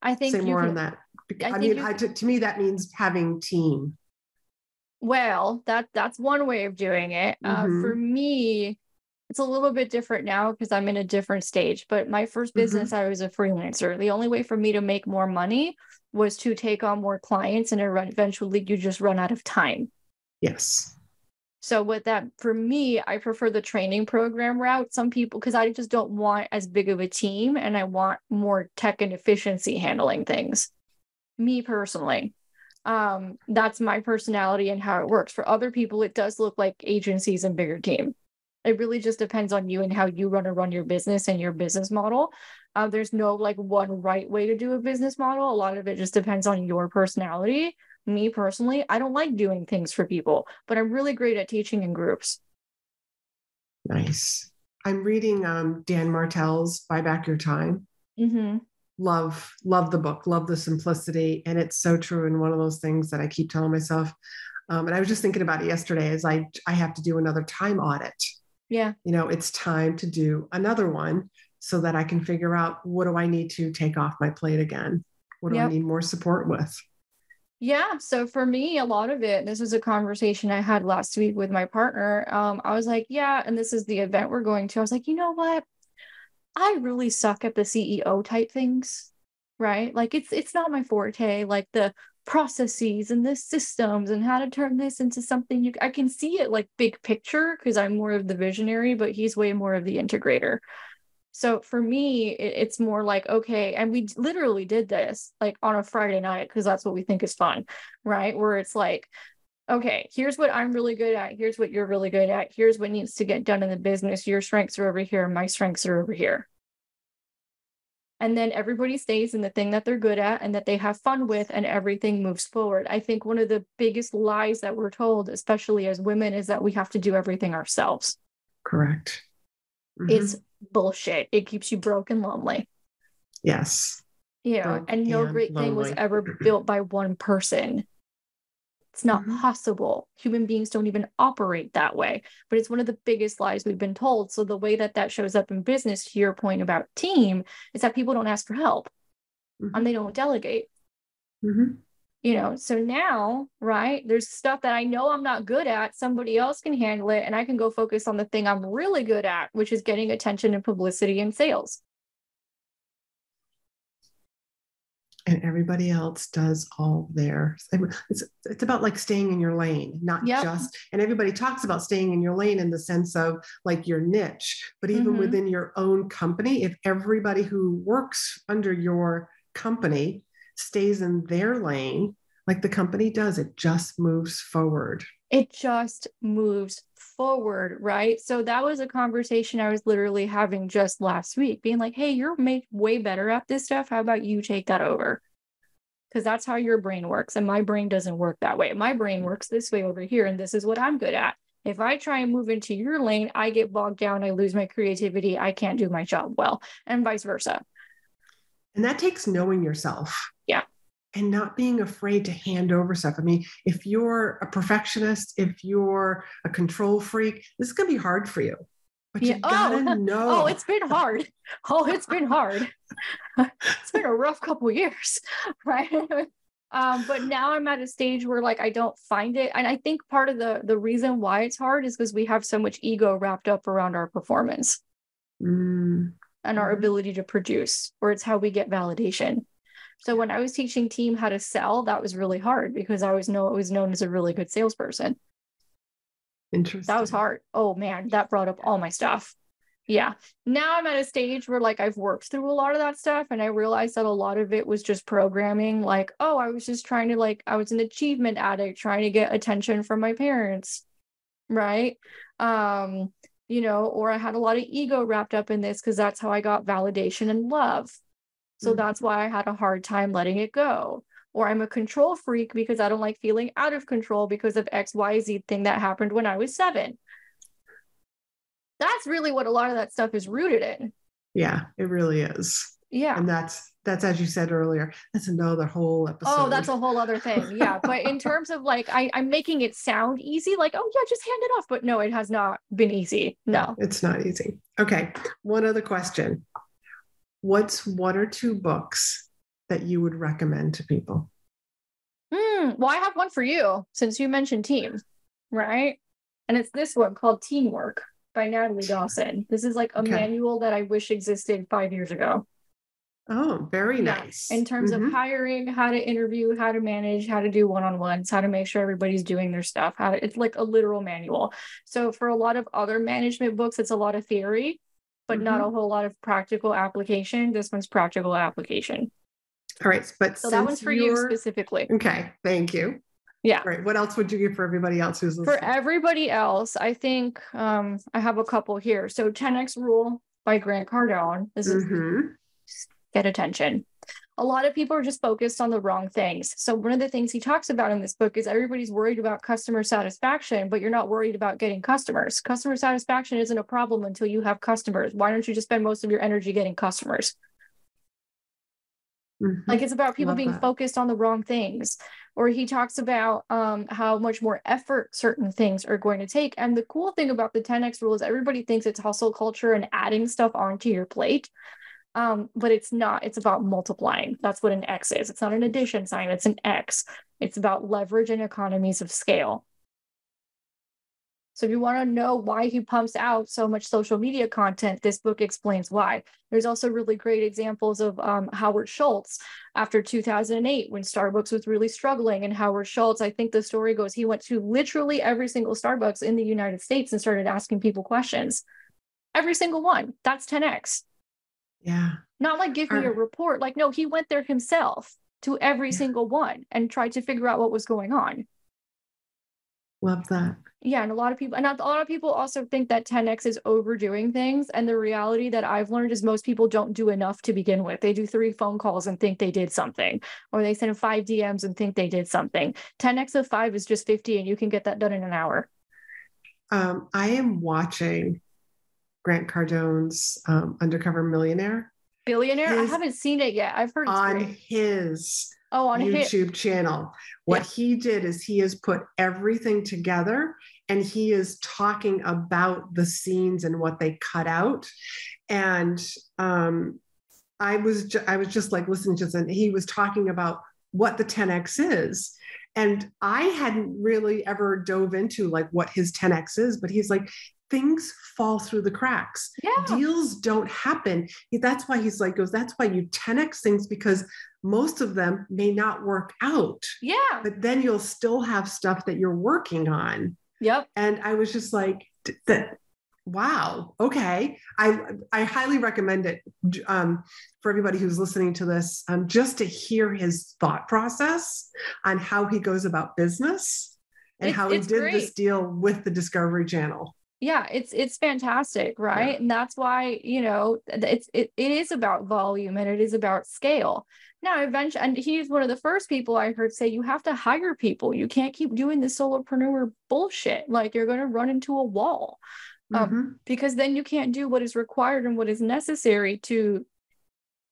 I think say more can, on that. I, I mean, I, to, to me, that means having team. Well, that that's one way of doing it. Uh, mm-hmm. for me, it's a little bit different now because I'm in a different stage. But my first mm-hmm. business, mm-hmm. I was a freelancer. The only way for me to make more money was to take on more clients, and eventually, you just run out of time. Yes. So with that, for me, I prefer the training program route. Some people, because I just don't want as big of a team and I want more tech and efficiency handling things. Me personally. Um, that's my personality and how it works. For other people, it does look like agencies and bigger team. It really just depends on you and how you run to run your business and your business model. Uh, there's no like one right way to do a business model. A lot of it just depends on your personality me personally, I don't like doing things for people, but I'm really great at teaching in groups. Nice. I'm reading um, Dan Martell's Buy Back Your Time. Mm-hmm. Love, love the book, love the simplicity. And it's so true. And one of those things that I keep telling myself. Um, and I was just thinking about it yesterday is I, I have to do another time audit. Yeah. You know, it's time to do another one so that I can figure out what do I need to take off my plate again? What do yep. I need more support with? Yeah. So for me, a lot of it, this was a conversation I had last week with my partner. Um, I was like, yeah, and this is the event we're going to. I was like, you know what? I really suck at the CEO type things, right? Like it's it's not my forte, like the processes and the systems and how to turn this into something you I can see it like big picture because I'm more of the visionary, but he's way more of the integrator. So for me, it, it's more like, okay, and we literally did this like on a Friday night because that's what we think is fun, right? Where it's like, okay, here's what I'm really good at. Here's what you're really good at. Here's what needs to get done in the business. Your strengths are over here. My strengths are over here. And then everybody stays in the thing that they're good at and that they have fun with, and everything moves forward. I think one of the biggest lies that we're told, especially as women, is that we have to do everything ourselves. Correct. Mm-hmm. It's bullshit. It keeps you broke and lonely. Yes. You know, and no great lonely. thing was ever built by one person. It's not mm-hmm. possible. Human beings don't even operate that way. But it's one of the biggest lies we've been told. So the way that that shows up in business, to your point about team, is that people don't ask for help mm-hmm. and they don't delegate. Mm-hmm. You know, so now, right, there's stuff that I know I'm not good at. Somebody else can handle it, and I can go focus on the thing I'm really good at, which is getting attention and publicity and sales. and everybody else does all theirs. It's it's about like staying in your lane, not yep. just. And everybody talks about staying in your lane in the sense of like your niche, but even mm-hmm. within your own company, if everybody who works under your company stays in their lane, like the company does, it just moves forward. It just moves forward, right? So that was a conversation I was literally having just last week, being like, hey, you're made way better at this stuff. How about you take that over? Because that's how your brain works. And my brain doesn't work that way. My brain works this way over here. And this is what I'm good at. If I try and move into your lane, I get bogged down. I lose my creativity. I can't do my job well, and vice versa. And that takes knowing yourself. Yeah and not being afraid to hand over stuff. I mean, if you're a perfectionist, if you're a control freak, this is going to be hard for you. But yeah. you gotta oh. know. Oh, it's been hard. Oh, it's been hard. it's been a rough couple years, right? um, but now I'm at a stage where like I don't find it, and I think part of the the reason why it's hard is because we have so much ego wrapped up around our performance mm. And our mm-hmm. ability to produce, or it's how we get validation. So when I was teaching team how to sell, that was really hard because I was know I was known as a really good salesperson. Interesting. That was hard. Oh man, that brought up all my stuff. Yeah. Now I'm at a stage where like I've worked through a lot of that stuff and I realized that a lot of it was just programming. Like, oh, I was just trying to like I was an achievement addict trying to get attention from my parents. Right. Um, you know, or I had a lot of ego wrapped up in this because that's how I got validation and love. So mm-hmm. that's why I had a hard time letting it go. Or I'm a control freak because I don't like feeling out of control because of XYZ thing that happened when I was seven. That's really what a lot of that stuff is rooted in. Yeah, it really is. Yeah. And that's that's as you said earlier, that's another whole episode. Oh, that's a whole other thing. Yeah. but in terms of like I, I'm making it sound easy, like, oh yeah, just hand it off. But no, it has not been easy. No. It's not easy. Okay. One other question what's one or two books that you would recommend to people? Mm, well, I have one for you since you mentioned team, right? And it's this one called Teamwork by Natalie Dawson. This is like a okay. manual that I wish existed five years ago. Oh, very yeah. nice. In terms mm-hmm. of hiring, how to interview, how to manage, how to do one-on-ones, how to make sure everybody's doing their stuff. How to, it's like a literal manual. So for a lot of other management books, it's a lot of theory but mm-hmm. not a whole lot of practical application. This one's practical application. All right. But so that one's for you specifically. Okay. Thank you. Yeah. Right. What else would you give for everybody else who's listening? For everybody else, I think um, I have a couple here. So 10x Rule by Grant Cardone. This is mm-hmm. Get attention a lot of people are just focused on the wrong things. So, one of the things he talks about in this book is everybody's worried about customer satisfaction, but you're not worried about getting customers. Customer satisfaction isn't a problem until you have customers. Why don't you just spend most of your energy getting customers? Mm-hmm. Like it's about people Love being that. focused on the wrong things. Or he talks about um, how much more effort certain things are going to take. And the cool thing about the 10x rule is everybody thinks it's hustle culture and adding stuff onto your plate. Um, but it's not, it's about multiplying. That's what an X is. It's not an addition sign, it's an X. It's about leverage and economies of scale. So if you want to know why he pumps out so much social media content, this book explains why. There's also really great examples of um, Howard Schultz after 2008 when Starbucks was really struggling. And Howard Schultz, I think the story goes, he went to literally every single Starbucks in the United States and started asking people questions. Every single one. That's 10x. Yeah. Not like give me a report. Like, no, he went there himself to every yeah. single one and tried to figure out what was going on. Love that. Yeah, and a lot of people, and a lot of people also think that 10x is overdoing things. And the reality that I've learned is most people don't do enough to begin with. They do three phone calls and think they did something, or they send five DMs and think they did something. 10x of five is just 50, and you can get that done in an hour. Um, I am watching Grant Cardone's um, Undercover Millionaire. Billionaire? His, I haven't seen it yet. I've heard on great. his oh on YouTube his. channel. What yeah. he did is he has put everything together and he is talking about the scenes and what they cut out. And um, I was ju- I was just like listening to this, and he was talking about what the 10x is. And I hadn't really ever dove into like what his 10x is, but he's like, things fall through the cracks. Yeah. Deals don't happen. That's why he's like, goes, that's why you 10x things because most of them may not work out. Yeah. But then you'll still have stuff that you're working on. Yep. And I was just like, that wow okay i i highly recommend it um, for everybody who's listening to this um, just to hear his thought process on how he goes about business and how he did great. this deal with the discovery channel yeah it's it's fantastic right? Yeah. and that's why you know it's it, it is about volume and it is about scale. Now eventually and he's one of the first people i heard say you have to hire people. You can't keep doing the solopreneur bullshit. Like you're going to run into a wall. Um, mm-hmm. because then you can't do what is required and what is necessary to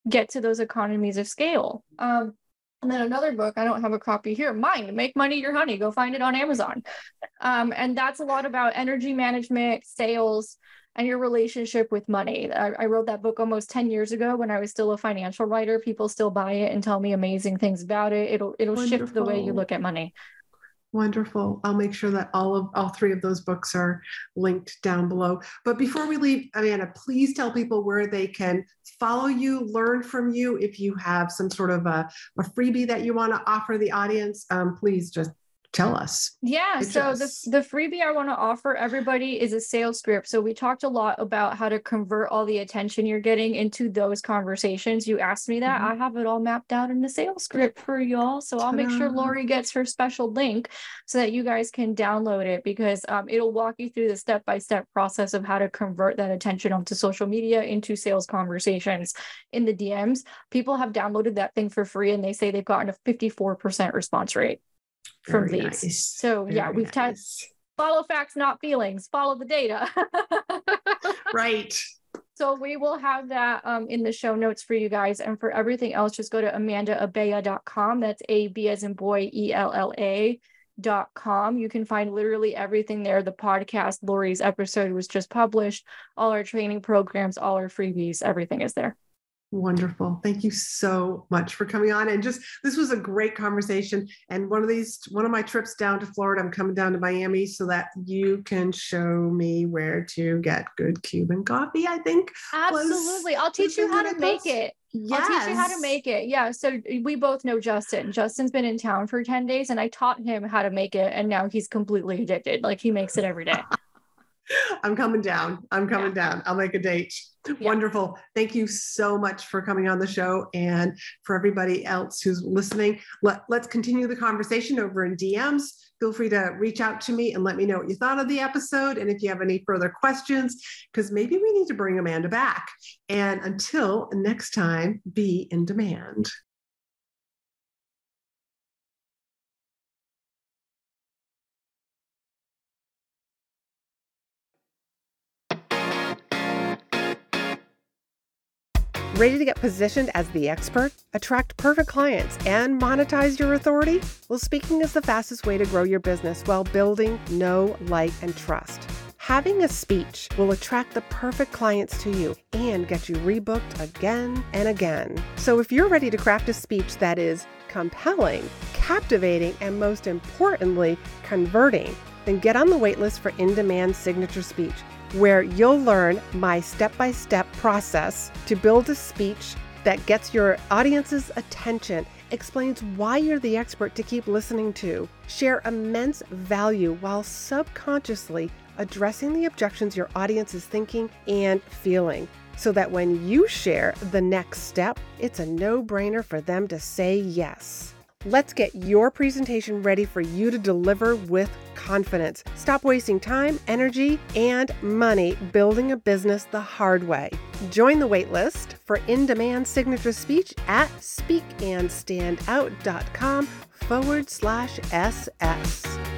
get to those economies of scale. Um, and then another book, I don't have a copy here, Mind, Make Money Your Honey. Go find it on Amazon. Um, and that's a lot about energy management, sales, and your relationship with money. I, I, wrote that book almost 10 years ago when I was still a financial writer. People still buy it and tell me amazing things about it. It'll it'll Wonderful. shift the way you look at money. Wonderful. I'll make sure that all of all three of those books are linked down below. But before we leave, Amanda, please tell people where they can follow you, learn from you. If you have some sort of a, a freebie that you want to offer the audience, um, please just tell us. Yeah. So the, the freebie I want to offer everybody is a sales script. So we talked a lot about how to convert all the attention you're getting into those conversations. You asked me that. Mm-hmm. I have it all mapped out in the sales script for y'all. So Ta-da. I'll make sure Lori gets her special link so that you guys can download it because um, it'll walk you through the step by step process of how to convert that attention onto social media into sales conversations in the DMs. People have downloaded that thing for free and they say they've gotten a 54% response rate from Very these. Nice. So Very yeah, we've nice. follow facts, not feelings. Follow the data. right. So we will have that um, in the show notes for you guys. And for everything else, just go to amandaabella.com. That's A B as in boy, E L L A dot com. You can find literally everything there. The podcast, Lori's episode was just published, all our training programs, all our freebies, everything is there. Wonderful. Thank you so much for coming on. And just this was a great conversation. And one of these, one of my trips down to Florida, I'm coming down to Miami so that you can show me where to get good Cuban coffee, I think. Absolutely. I'll teach you how to make it. Yes. I'll teach you how to make it. Yeah. So we both know Justin. Justin's been in town for 10 days and I taught him how to make it. And now he's completely addicted. Like he makes it every day. I'm coming down. I'm coming yeah. down. I'll make a date. Yeah. Wonderful. Thank you so much for coming on the show. And for everybody else who's listening, let, let's continue the conversation over in DMs. Feel free to reach out to me and let me know what you thought of the episode. And if you have any further questions, because maybe we need to bring Amanda back. And until next time, be in demand. Ready to get positioned as the expert, attract perfect clients, and monetize your authority? Well, speaking is the fastest way to grow your business while building know, like, and trust. Having a speech will attract the perfect clients to you and get you rebooked again and again. So if you're ready to craft a speech that is compelling, captivating, and most importantly, converting, then get on the waitlist for In Demand Signature Speech where you'll learn my step by step process to build a speech that gets your audience's attention, explains why you're the expert to keep listening to, share immense value while subconsciously addressing the objections your audience is thinking and feeling. So that when you share the next step, it's a no brainer for them to say yes. Let's get your presentation ready for you to deliver with confidence. Stop wasting time, energy, and money building a business the hard way. Join the waitlist for in demand signature speech at speakandstandout.com forward slash SS.